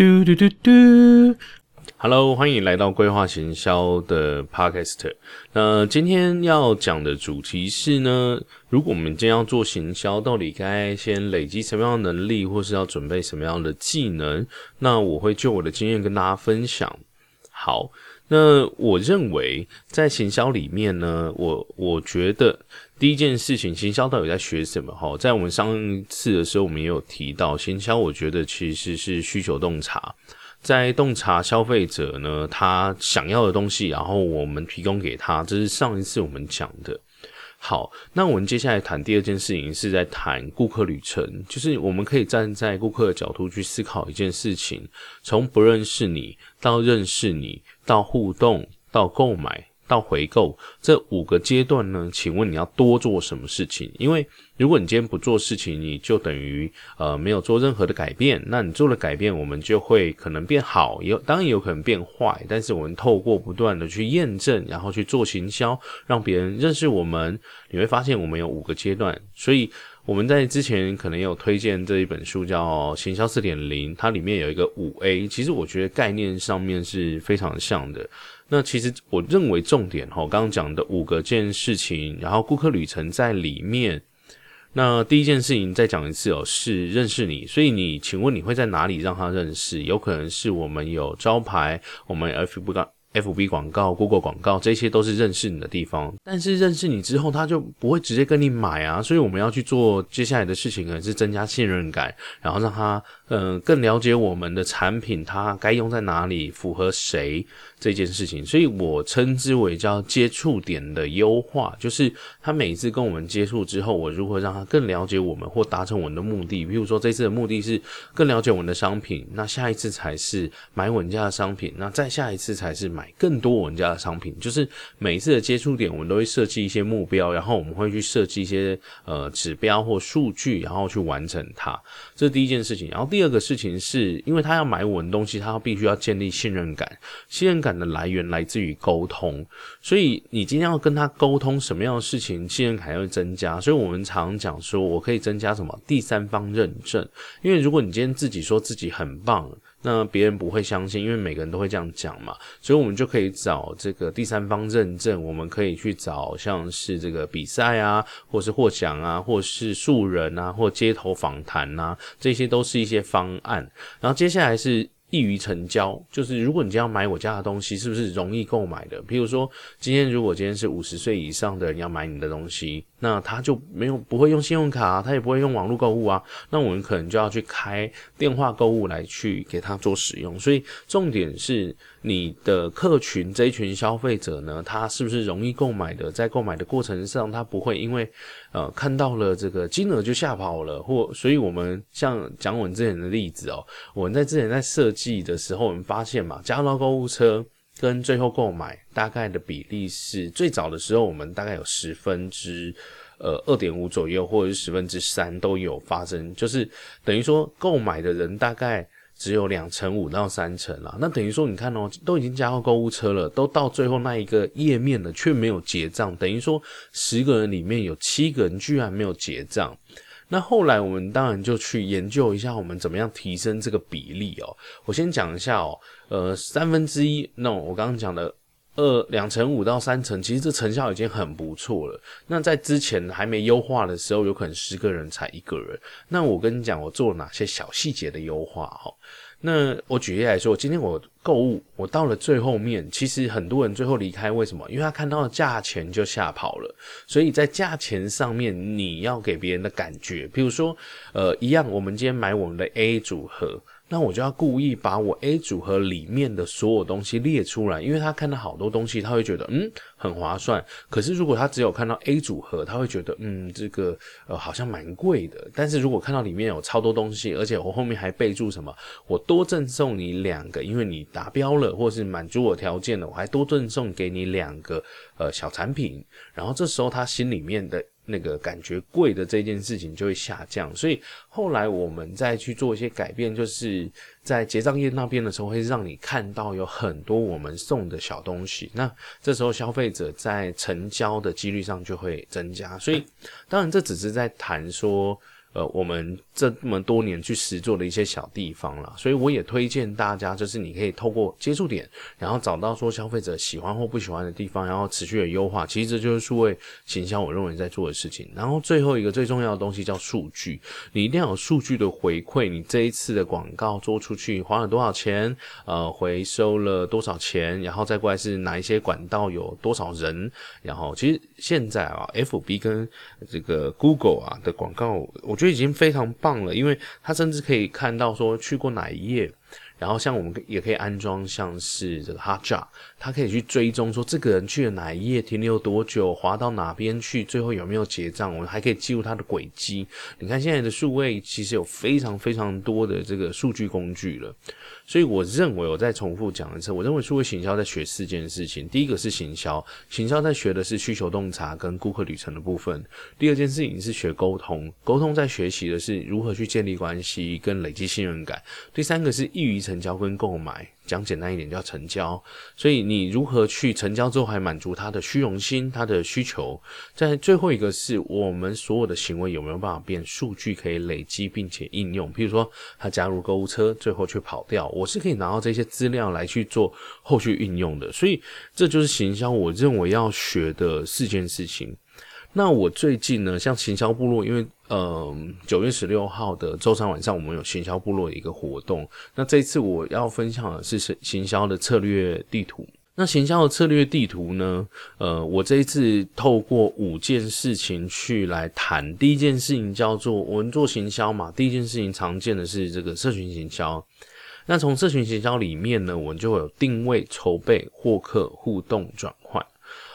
嘟嘟嘟嘟，Hello，欢迎来到规划行销的 Podcast。那今天要讲的主题是呢，如果我们今天要做行销，到底该先累积什么样的能力，或是要准备什么样的技能？那我会就我的经验跟大家分享。好，那我认为在行销里面呢，我我觉得第一件事情，行销到底在学什么？哈，在我们上一次的时候，我们也有提到，行销我觉得其实是需求洞察，在洞察消费者呢他想要的东西，然后我们提供给他，这是上一次我们讲的。好，那我们接下来谈第二件事情，是在谈顾客旅程，就是我们可以站在顾客的角度去思考一件事情，从不认识你到认识你，到互动，到购买。到回购这五个阶段呢？请问你要多做什么事情？因为如果你今天不做事情，你就等于呃没有做任何的改变。那你做了改变，我们就会可能变好，也当然有可能变坏。但是我们透过不断的去验证，然后去做行销，让别人认识我们，你会发现我们有五个阶段。所以我们在之前可能有推荐这一本书叫《行销四点零》，它里面有一个五 A，其实我觉得概念上面是非常像的。那其实我认为重点哈，刚刚讲的五个件事情，然后顾客旅程在里面。那第一件事情再讲一次哦，是认识你。所以你，请问你会在哪里让他认识？有可能是我们有招牌，我们 F 不告。F B 广告、Google 广告，这些都是认识你的地方。但是认识你之后，他就不会直接跟你买啊。所以我们要去做接下来的事情，可能是增加信任感，然后让他嗯更了解我们的产品，它该用在哪里，符合谁这件事情。所以我称之为叫接触点的优化，就是他每一次跟我们接触之后，我如何让他更了解我们，或达成我们的目的。比如说这次的目的是更了解我们的商品，那下一次才是买我们家的商品，那再下一次才是买。买更多我们家的商品，就是每一次的接触点，我们都会设计一些目标，然后我们会去设计一些呃指标或数据，然后去完成它。这是第一件事情。然后第第二个事情是，因为他要买我们东西，他必须要建立信任感。信任感的来源来自于沟通，所以你今天要跟他沟通什么样的事情，信任感要增加。所以我们常讲说，我可以增加什么第三方认证，因为如果你今天自己说自己很棒。那别人不会相信，因为每个人都会这样讲嘛，所以我们就可以找这个第三方认证，我们可以去找像是这个比赛啊，或是获奖啊，或是素人啊，或街头访谈啊，这些都是一些方案。然后接下来是。易于成交，就是如果你今天要买我家的东西，是不是容易购买的？比如说，今天如果今天是五十岁以上的人要买你的东西，那他就没有不会用信用卡，他也不会用网络购物啊，那我们可能就要去开电话购物来去给他做使用。所以重点是。你的客群这一群消费者呢，他是不是容易购买的？在购买的过程上，他不会因为呃看到了这个金额就吓跑了，或所以我们像讲我们之前的例子哦，我们在之前在设计的时候，我们发现嘛，加到购物车跟最后购买大概的比例是最早的时候，我们大概有十分之呃二点五左右，或者是十分之三都有发生，就是等于说购买的人大概。只有两成五到三成啦，那等于说你看哦，都已经加到购物车了，都到最后那一个页面了，却没有结账，等于说十个人里面有七个人居然没有结账。那后来我们当然就去研究一下，我们怎么样提升这个比例哦。我先讲一下哦，呃，三分之一，那我刚刚讲的二两成五到三成，其实这成效已经很不错了。那在之前还没优化的时候，有可能十个人才一个人。那我跟你讲，我做了哪些小细节的优化哈？那我举例来说，今天我购物，我到了最后面，其实很多人最后离开，为什么？因为他看到价钱就吓跑了。所以在价钱上面，你要给别人的感觉，比如说，呃，一样，我们今天买我们的 A 组合。那我就要故意把我 A 组合里面的所有东西列出来，因为他看到好多东西，他会觉得嗯很划算。可是如果他只有看到 A 组合，他会觉得嗯这个呃好像蛮贵的。但是如果看到里面有超多东西，而且我后面还备注什么，我多赠送你两个，因为你达标了或是满足我条件了，我还多赠送给你两个呃小产品。然后这时候他心里面的。那个感觉贵的这件事情就会下降，所以后来我们再去做一些改变，就是在结账页那边的时候，会让你看到有很多我们送的小东西。那这时候消费者在成交的几率上就会增加。所以当然这只是在谈说，呃，我们这么多年去实做的一些小地方了，所以我也推荐大家，就是你可以透过接触点，然后找到说消费者喜欢或不喜欢的地方，然后持续的优化。其实这就是数位行销我认为在做的事情。然后最后一个最重要的东西叫数据，你一定要有数据的回馈，你这一次的广告做出去花了多少钱，呃，回收了多少钱，然后再过来是哪一些管道有多少人，然后其实现在啊，FB 跟这个 Google 啊的广告，我。觉得已经非常棒了，因为它甚至可以看到说去过哪一页。然后像我们也可以安装像是这个 Hotjar，它可以去追踪说这个人去了哪一页，停留多久，滑到哪边去，最后有没有结账，我们还可以记录他的轨迹。你看现在的数位其实有非常非常多的这个数据工具了，所以我认为我再重复讲一次，我认为数位行销在学四件事情，第一个是行销，行销在学的是需求洞察跟顾客旅程的部分；第二件事情是学沟通，沟通在学习的是如何去建立关系跟累积信任感；第三个是易于。成交跟购买，讲简单一点叫成交。所以你如何去成交之后还满足他的虚荣心、他的需求？在最后一个是我们所有的行为有没有办法变数据可以累积并且应用？譬如说他加入购物车，最后却跑掉，我是可以拿到这些资料来去做后续运用的。所以这就是行销，我认为要学的四件事情。那我最近呢，像行销部落，因为呃九月十六号的周三晚上，我们有行销部落一个活动。那这一次我要分享的是行销的策略地图。那行销的策略地图呢，呃，我这一次透过五件事情去来谈。第一件事情叫做我们做行销嘛，第一件事情常见的是这个社群行销。那从社群行销里面呢，我们就会有定位、筹备、获客、互动、转换。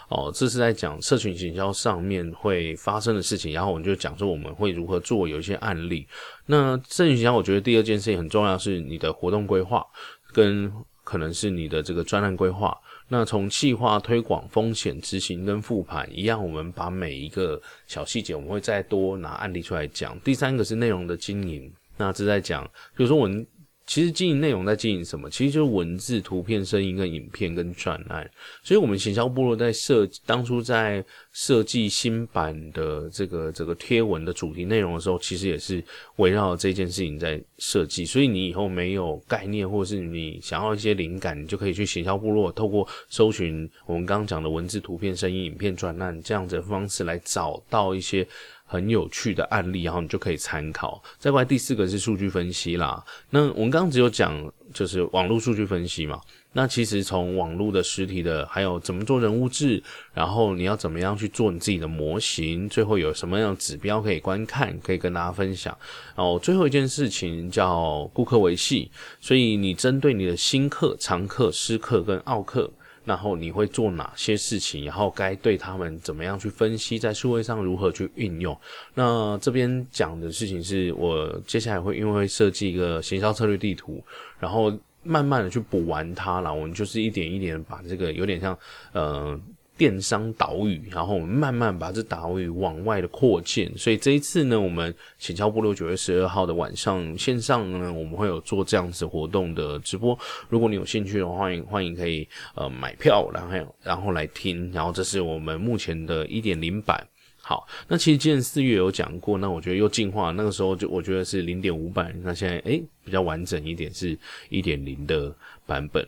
哦，这是在讲社群行销上面会发生的事情，然后我们就讲说我们会如何做，有一些案例。那社群行销，我觉得第二件事情很重要，是你的活动规划跟可能是你的这个专案规划。那从计划、推广、风险、执行跟复盘一样，我们把每一个小细节，我们会再多拿案例出来讲。第三个是内容的经营，那这在讲，比如说我们。其实经营内容在经营什么？其实就是文字、图片、声音跟影片跟专案。所以，我们行销部落在设当初在设计新版的这个这个贴文的主题内容的时候，其实也是围绕这件事情在设计。所以，你以后没有概念，或是你想要一些灵感，你就可以去行销部落，透过搜寻我们刚刚讲的文字、图片、声音、影片、专案这样子的方式来找到一些。很有趣的案例，然后你就可以参考。再过来第四个是数据分析啦。那我们刚刚只有讲就是网络数据分析嘛。那其实从网络的实体的，还有怎么做人物志，然后你要怎么样去做你自己的模型，最后有什么样的指标可以观看，可以跟大家分享。然后最后一件事情叫顾客维系，所以你针对你的新客、常客、师客跟奥客。然后你会做哪些事情？然后该对他们怎么样去分析，在数位上如何去运用？那这边讲的事情是我接下来会因为设计一个行销策略地图，然后慢慢的去补完它了。我们就是一点一点把这个有点像呃。电商岛屿，然后我们慢慢把这岛屿往外的扩建。所以这一次呢，我们请销部落九月十二号的晚上线上呢，我们会有做这样子活动的直播。如果你有兴趣的话，欢迎欢迎可以呃买票，然后然后来听。然后这是我们目前的一点零版。好，那其实今年四月有讲过，那我觉得又进化。那个时候就我觉得是零点五版，那现在诶比较完整一点，是一点零的版本。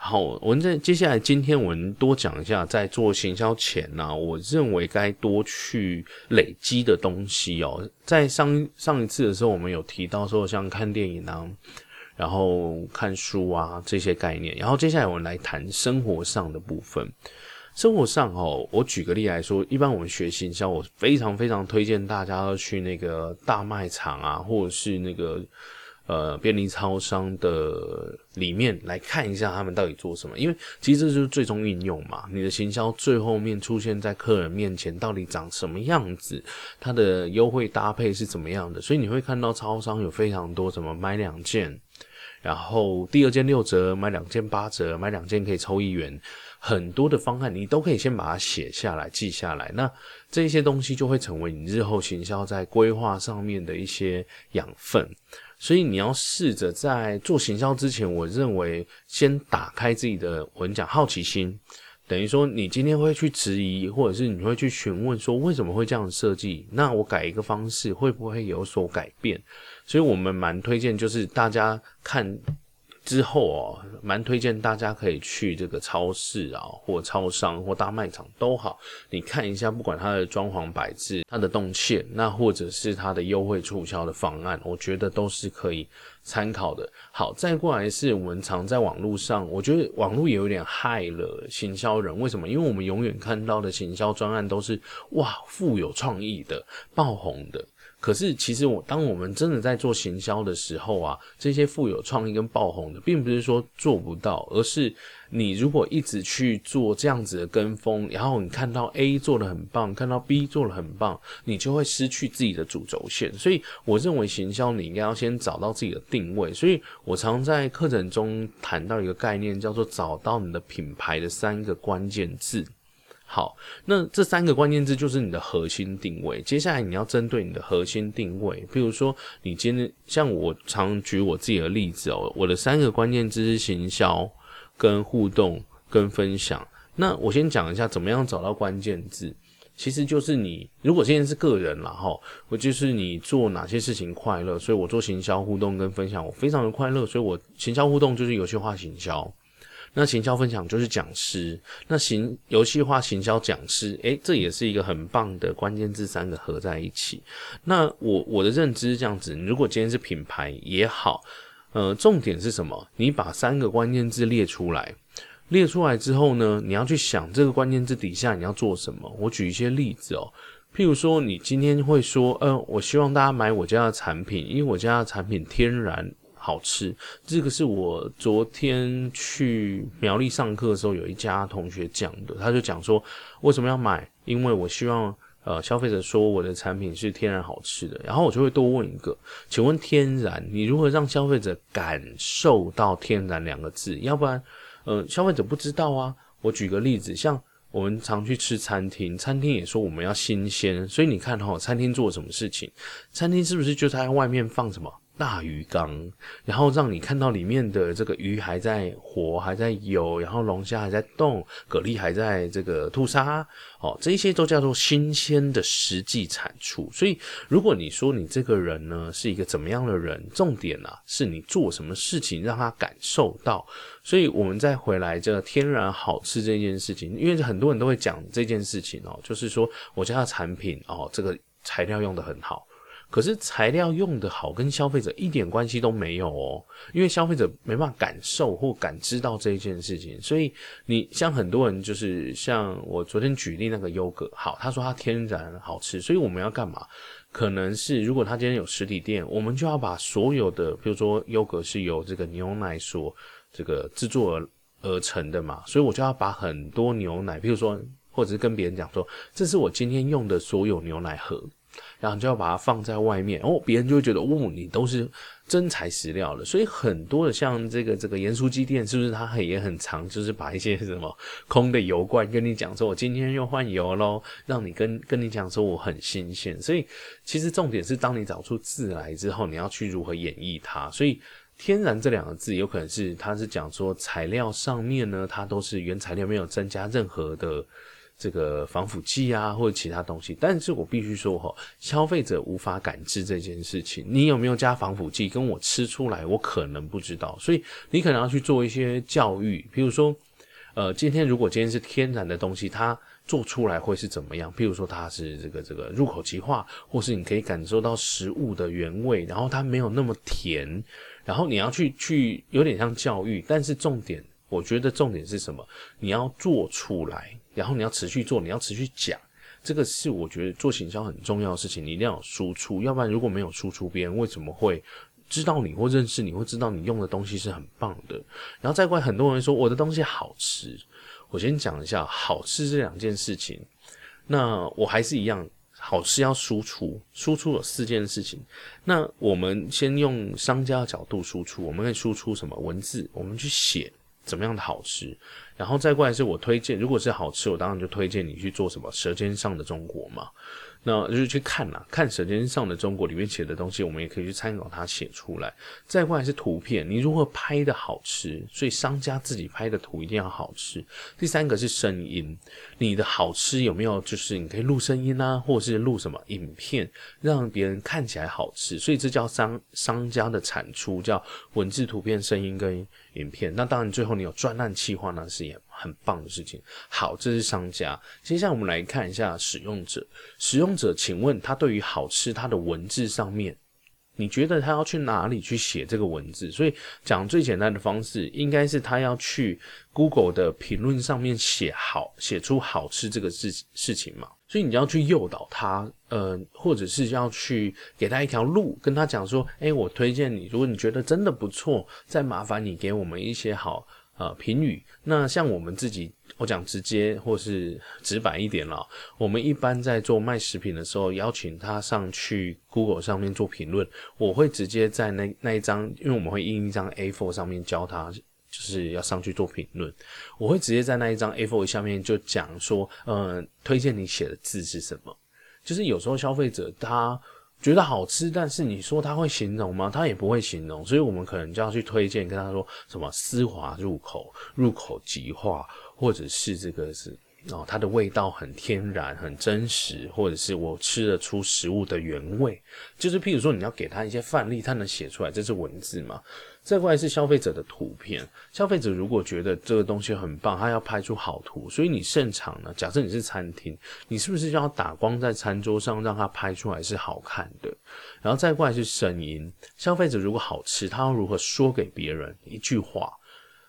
好，我们在接下来今天我们多讲一下，在做行销前呢，我认为该多去累积的东西哦。在上上一次的时候，我们有提到说，像看电影啊，然后看书啊这些概念。然后接下来我们来谈生活上的部分。生活上哦，我举个例来说，一般我们学行销，我非常非常推荐大家去那个大卖场啊，或者是那个。呃，便利超商的里面来看一下他们到底做什么，因为其实这就是最终运用嘛。你的行销最后面出现在客人面前，到底长什么样子，它的优惠搭配是怎么样的，所以你会看到超商有非常多什么买两件，然后第二件六折，买两件八折，买两件可以抽一元，很多的方案你都可以先把它写下来记下来，那这些东西就会成为你日后行销在规划上面的一些养分。所以你要试着在做行销之前，我认为先打开自己的，我讲好奇心，等于说你今天会去质疑，或者是你会去询问说为什么会这样设计？那我改一个方式会不会有所改变？所以我们蛮推荐，就是大家看。之后哦，蛮推荐大家可以去这个超市啊，或超商或大卖场都好，你看一下，不管它的装潢摆置、它的动线，那或者是它的优惠促销的方案，我觉得都是可以参考的。好，再过来是我们常在网络上，我觉得网络也有点害了行销人。为什么？因为我们永远看到的行销专案都是哇，富有创意的、爆红的。可是，其实我当我们真的在做行销的时候啊，这些富有创意跟爆红的，并不是说做不到，而是你如果一直去做这样子的跟风，然后你看到 A 做的很棒，看到 B 做的很棒，你就会失去自己的主轴线。所以，我认为行销你应该要先找到自己的定位。所以我常在课程中谈到一个概念，叫做找到你的品牌的三个关键字。好，那这三个关键字就是你的核心定位。接下来你要针对你的核心定位，比如说你今天像我常举我自己的例子哦，我的三个关键字是行销、跟互动、跟分享。那我先讲一下怎么样找到关键字，其实就是你如果现在是个人了哈，我就是你做哪些事情快乐，所以我做行销、互动跟分享，我非常的快乐，所以我行销互动就是游戏化行销。那行销分享就是讲师，那行游戏化行销讲师，诶，这也是一个很棒的关键字，三个合在一起。那我我的认知是这样子，如果今天是品牌也好，呃，重点是什么？你把三个关键字列出来，列出来之后呢，你要去想这个关键字底下你要做什么。我举一些例子哦，譬如说你今天会说，嗯，我希望大家买我家的产品，因为我家的产品天然。好吃，这个是我昨天去苗栗上课的时候，有一家同学讲的。他就讲说，为什么要买？因为我希望呃消费者说我的产品是天然好吃的。然后我就会多问一个，请问天然，你如何让消费者感受到天然两个字？要不然，呃，消费者不知道啊。我举个例子，像我们常去吃餐厅，餐厅也说我们要新鲜，所以你看哈，餐厅做什么事情？餐厅是不是就在外面放什么？大鱼缸，然后让你看到里面的这个鱼还在活，还在游，然后龙虾还在动，蛤蜊还在这个吐沙，哦，这些都叫做新鲜的实际产出。所以，如果你说你这个人呢是一个怎么样的人，重点啊是你做什么事情让他感受到。所以，我们再回来这个天然好吃这件事情，因为很多人都会讲这件事情哦，就是说我家的产品哦，这个材料用的很好。可是材料用的好跟消费者一点关系都没有哦，因为消费者没办法感受或感知到这一件事情，所以你像很多人就是像我昨天举例那个优格，好，他说他天然好吃，所以我们要干嘛？可能是如果他今天有实体店，我们就要把所有的，比如说优格是由这个牛奶所这个制作而而成的嘛，所以我就要把很多牛奶，比如说或者是跟别人讲说，这是我今天用的所有牛奶盒。然后就要把它放在外面，哦，别人就会觉得，哦，你都是真材实料的。所以很多的像这个这个盐酥鸡店，是不是它也很长，就是把一些什么空的油罐跟你讲说，我今天又换油喽，让你跟 跟你讲说我很新鲜。所以其实重点是，当你找出字来之后，你要去如何演绎它。所以天然这两个字，有可能是它是讲说材料上面呢，它都是原材料，没有增加任何的。这个防腐剂啊，或者其他东西，但是我必须说哈，消费者无法感知这件事情。你有没有加防腐剂，跟我吃出来，我可能不知道，所以你可能要去做一些教育，比如说，呃，今天如果今天是天然的东西，它做出来会是怎么样？譬如说它是这个这个入口即化，或是你可以感受到食物的原味，然后它没有那么甜，然后你要去去有点像教育，但是重点，我觉得重点是什么？你要做出来。然后你要持续做，你要持续讲，这个是我觉得做行销很重要的事情。你一定要有输出，要不然如果没有输出，别人为什么会知道你或认识你，会知道你用的东西是很棒的？然后再怪很多人说我的东西好吃，我先讲一下好吃这两件事情。那我还是一样，好吃要输出，输出有四件事情。那我们先用商家的角度输出，我们可以输出什么文字？我们去写怎么样的好吃。然后再过来是我推荐，如果是好吃，我当然就推荐你去做什么《舌尖上的中国》嘛。那就是去看啦，看《舌尖上的中国》里面写的东西，我们也可以去参考它写出来。再过来是图片，你如何拍的好吃，所以商家自己拍的图一定要好吃。第三个是声音，你的好吃有没有就是你可以录声音啊，或者是录什么影片，让别人看起来好吃。所以这叫商商家的产出，叫文字、图片、声音跟影片。那当然最后你有专案企划，那是也很棒的事情。好，这是商家。接下来我们来看一下使用者，使用。者，请问他对于好吃，他的文字上面，你觉得他要去哪里去写这个文字？所以讲最简单的方式，应该是他要去 Google 的评论上面写好，写出好吃这个事事情嘛。所以你要去诱导他，呃，或者是要去给他一条路，跟他讲说，诶，我推荐你，如果你觉得真的不错，再麻烦你给我们一些好。呃，评语。那像我们自己，我讲直接或是直白一点了。我们一般在做卖食品的时候，邀请他上去 Google 上面做评论，我会直接在那那一张，因为我们会印一张 A4 上面教他，就是要上去做评论。我会直接在那一张 A4 下面就讲说，呃，推荐你写的字是什么。就是有时候消费者他。觉得好吃，但是你说他会形容吗？他也不会形容，所以我们可能就要去推荐，跟他说什么丝滑入口、入口即化，或者是这个是。哦，它的味道很天然、很真实，或者是我吃得出食物的原味。就是譬如说，你要给他一些范例，他能写出来，这是文字嘛？再过来是消费者的图片。消费者如果觉得这个东西很棒，他要拍出好图，所以你现场呢？假设你是餐厅，你是不是就要打光在餐桌上，让他拍出来是好看的？然后再过来是声音。消费者如果好吃，他要如何说给别人一句话？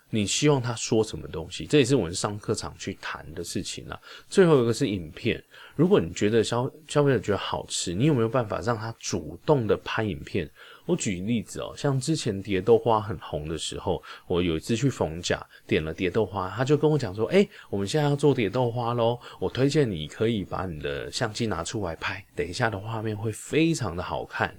你希望他说什么东西？这也是我们上课场去谈的事情了。最后一个是影片，如果你觉得消消费者觉得好吃，你有没有办法让他主动的拍影片？我举例子哦，像之前蝶豆花很红的时候，我有一次去逢甲点了蝶豆花，他就跟我讲说：“哎，我们现在要做蝶豆花喽，我推荐你可以把你的相机拿出来拍，等一下的画面会非常的好看。”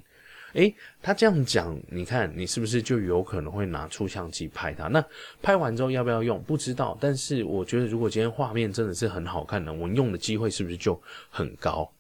诶，他这样讲，你看你是不是就有可能会拿出相机拍他？那拍完之后要不要用？不知道。但是我觉得，如果今天画面真的是很好看的，我们用的机会是不是就很高？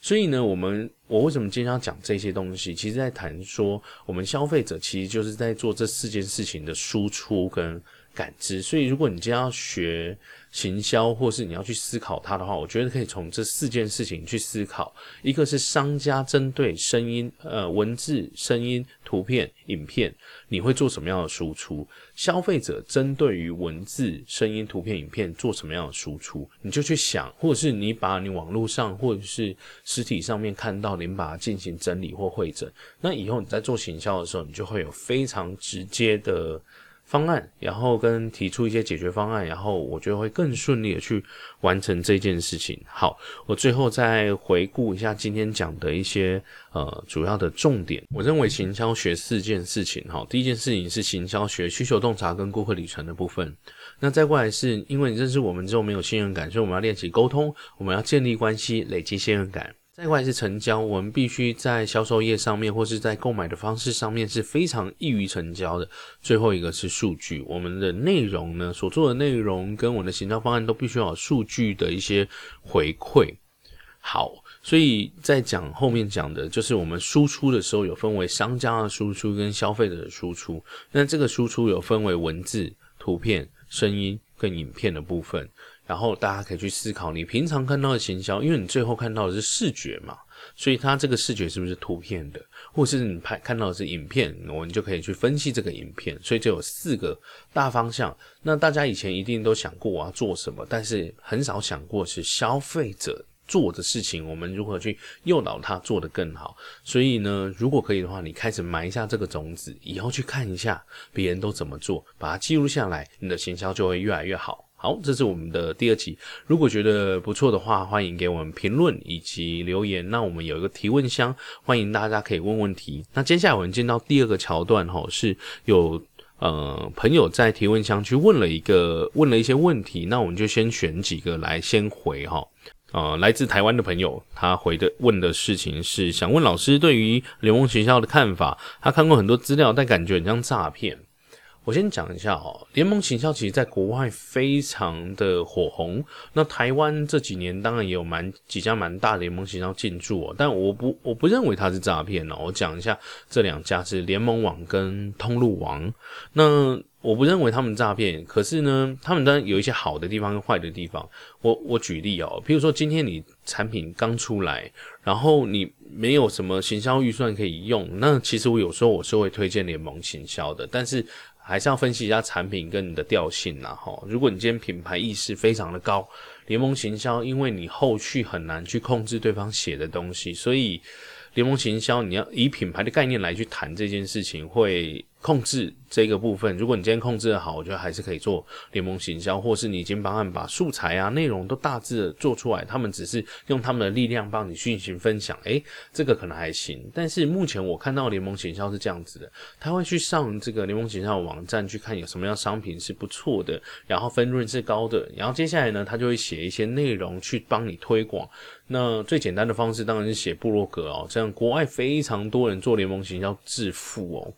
所以呢，我们我为什么今天要讲这些东西？其实在谈说，我们消费者其实就是在做这四件事情的输出跟感知。所以，如果你今天要学，行销，或是你要去思考它的话，我觉得可以从这四件事情去思考。一个是商家针对声音、呃文字、声音、图片、影片，你会做什么样的输出？消费者针对于文字、声音、图片、影片做什么样的输出？你就去想，或者是你把你网络上或者是实体上面看到，你把它进行整理或会诊。那以后你在做行销的时候，你就会有非常直接的。方案，然后跟提出一些解决方案，然后我觉得会更顺利的去完成这件事情。好，我最后再回顾一下今天讲的一些呃主要的重点。我认为行销学四件事情，哈，第一件事情是行销学需求洞察跟顾客里程的部分。那再过来是因为你认识我们之后没有信任感，所以我们要练习沟通，我们要建立关系，累积信任感。再过来是成交，我们必须在销售页上面或是在购买的方式上面是非常易于成交的。最后一个是数据，我们的内容呢，所做的内容跟我的行销方案都必须要有数据的一些回馈。好，所以在讲后面讲的就是我们输出的时候有分为商家的输出跟消费者的输出。那这个输出有分为文字、图片、声音跟影片的部分。然后大家可以去思考，你平常看到的行销，因为你最后看到的是视觉嘛，所以它这个视觉是不是图片的，或是你拍看到的是影片，我们就可以去分析这个影片。所以就有四个大方向。那大家以前一定都想过我要做什么，但是很少想过是消费者做的事情，我们如何去诱导他做得更好。所以呢，如果可以的话，你开始埋下这个种子，以后去看一下别人都怎么做，把它记录下来，你的行销就会越来越好。好，这是我们的第二集。如果觉得不错的话，欢迎给我们评论以及留言。那我们有一个提问箱，欢迎大家可以问问题。那接下来我们进到第二个桥段，哈，是有呃朋友在提问箱去问了一个问了一些问题，那我们就先选几个来先回哈。呃，来自台湾的朋友，他回的问的事情是想问老师对于联盟学校的看法。他看过很多资料，但感觉很像诈骗。我先讲一下哦，联盟行销其实在国外非常的火红。那台湾这几年当然也有蛮几家蛮大的联盟行销进驻哦，但我不我不认为它是诈骗哦。我讲一下这两家是联盟网跟通路网。那我不认为他们诈骗，可是呢，他们当然有一些好的地方跟坏的地方。我我举例哦，譬如说今天你产品刚出来，然后你没有什么行销预算可以用，那其实我有时候我是会推荐联盟行销的，但是。还是要分析一下产品跟你的调性啦，哈。如果你今天品牌意识非常的高，联盟行销，因为你后续很难去控制对方写的东西，所以联盟行销你要以品牌的概念来去谈这件事情，会控制。这个部分，如果你今天控制的好，我觉得还是可以做联盟行销，或是你已经帮他们把素材啊、内容都大致的做出来，他们只是用他们的力量帮你进行分享，诶，这个可能还行。但是目前我看到联盟行销是这样子的，他会去上这个联盟行销的网站去看有什么样商品是不错的，然后分润是高的，然后接下来呢，他就会写一些内容去帮你推广。那最简单的方式当然是写部落格哦，这样国外非常多人做联盟行销致富哦。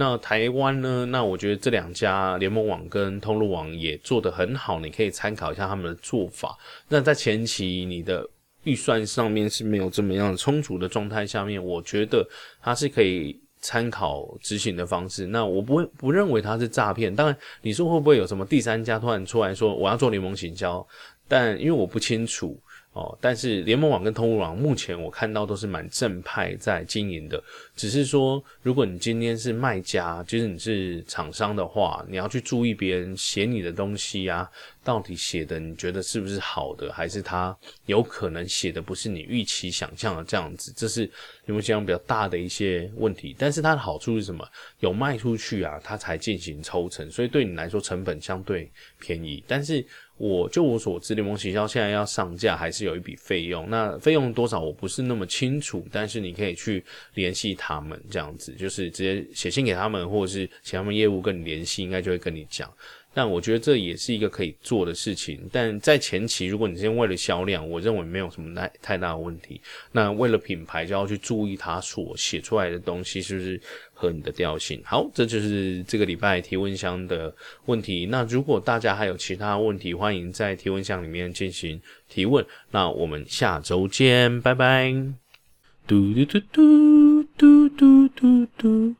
那台湾呢？那我觉得这两家联盟网跟通路网也做得很好，你可以参考一下他们的做法。那在前期你的预算上面是没有这么样充足的状态下面，我觉得它是可以参考执行的方式。那我不会不认为它是诈骗。当然，你说会不会有什么第三家突然出来说我要做联盟行销？但因为我不清楚。哦，但是联盟网跟通路网目前我看到都是蛮正派在经营的，只是说如果你今天是卖家，就是你是厂商的话，你要去注意别人写你的东西啊，到底写的你觉得是不是好的，还是他有可能写的不是你预期想象的这样子，这是联盟行比较大的一些问题。但是它的好处是什么？有卖出去啊，它才进行抽成，所以对你来说成本相对便宜，但是。我就我所知，联盟学校现在要上架，还是有一笔费用。那费用多少，我不是那么清楚。但是你可以去联系他们，这样子就是直接写信给他们，或者是请他们业务跟你联系，应该就会跟你讲。但我觉得这也是一个可以做的事情。但在前期，如果你先为了销量，我认为没有什么太太大的问题。那为了品牌，就要去注意它所写出来的东西是不是。和你的调性，好，这就是这个礼拜提问箱的问题。那如果大家还有其他问题，欢迎在提问箱里面进行提问。那我们下周见，拜拜。嘟嘟嘟嘟嘟嘟嘟嘟。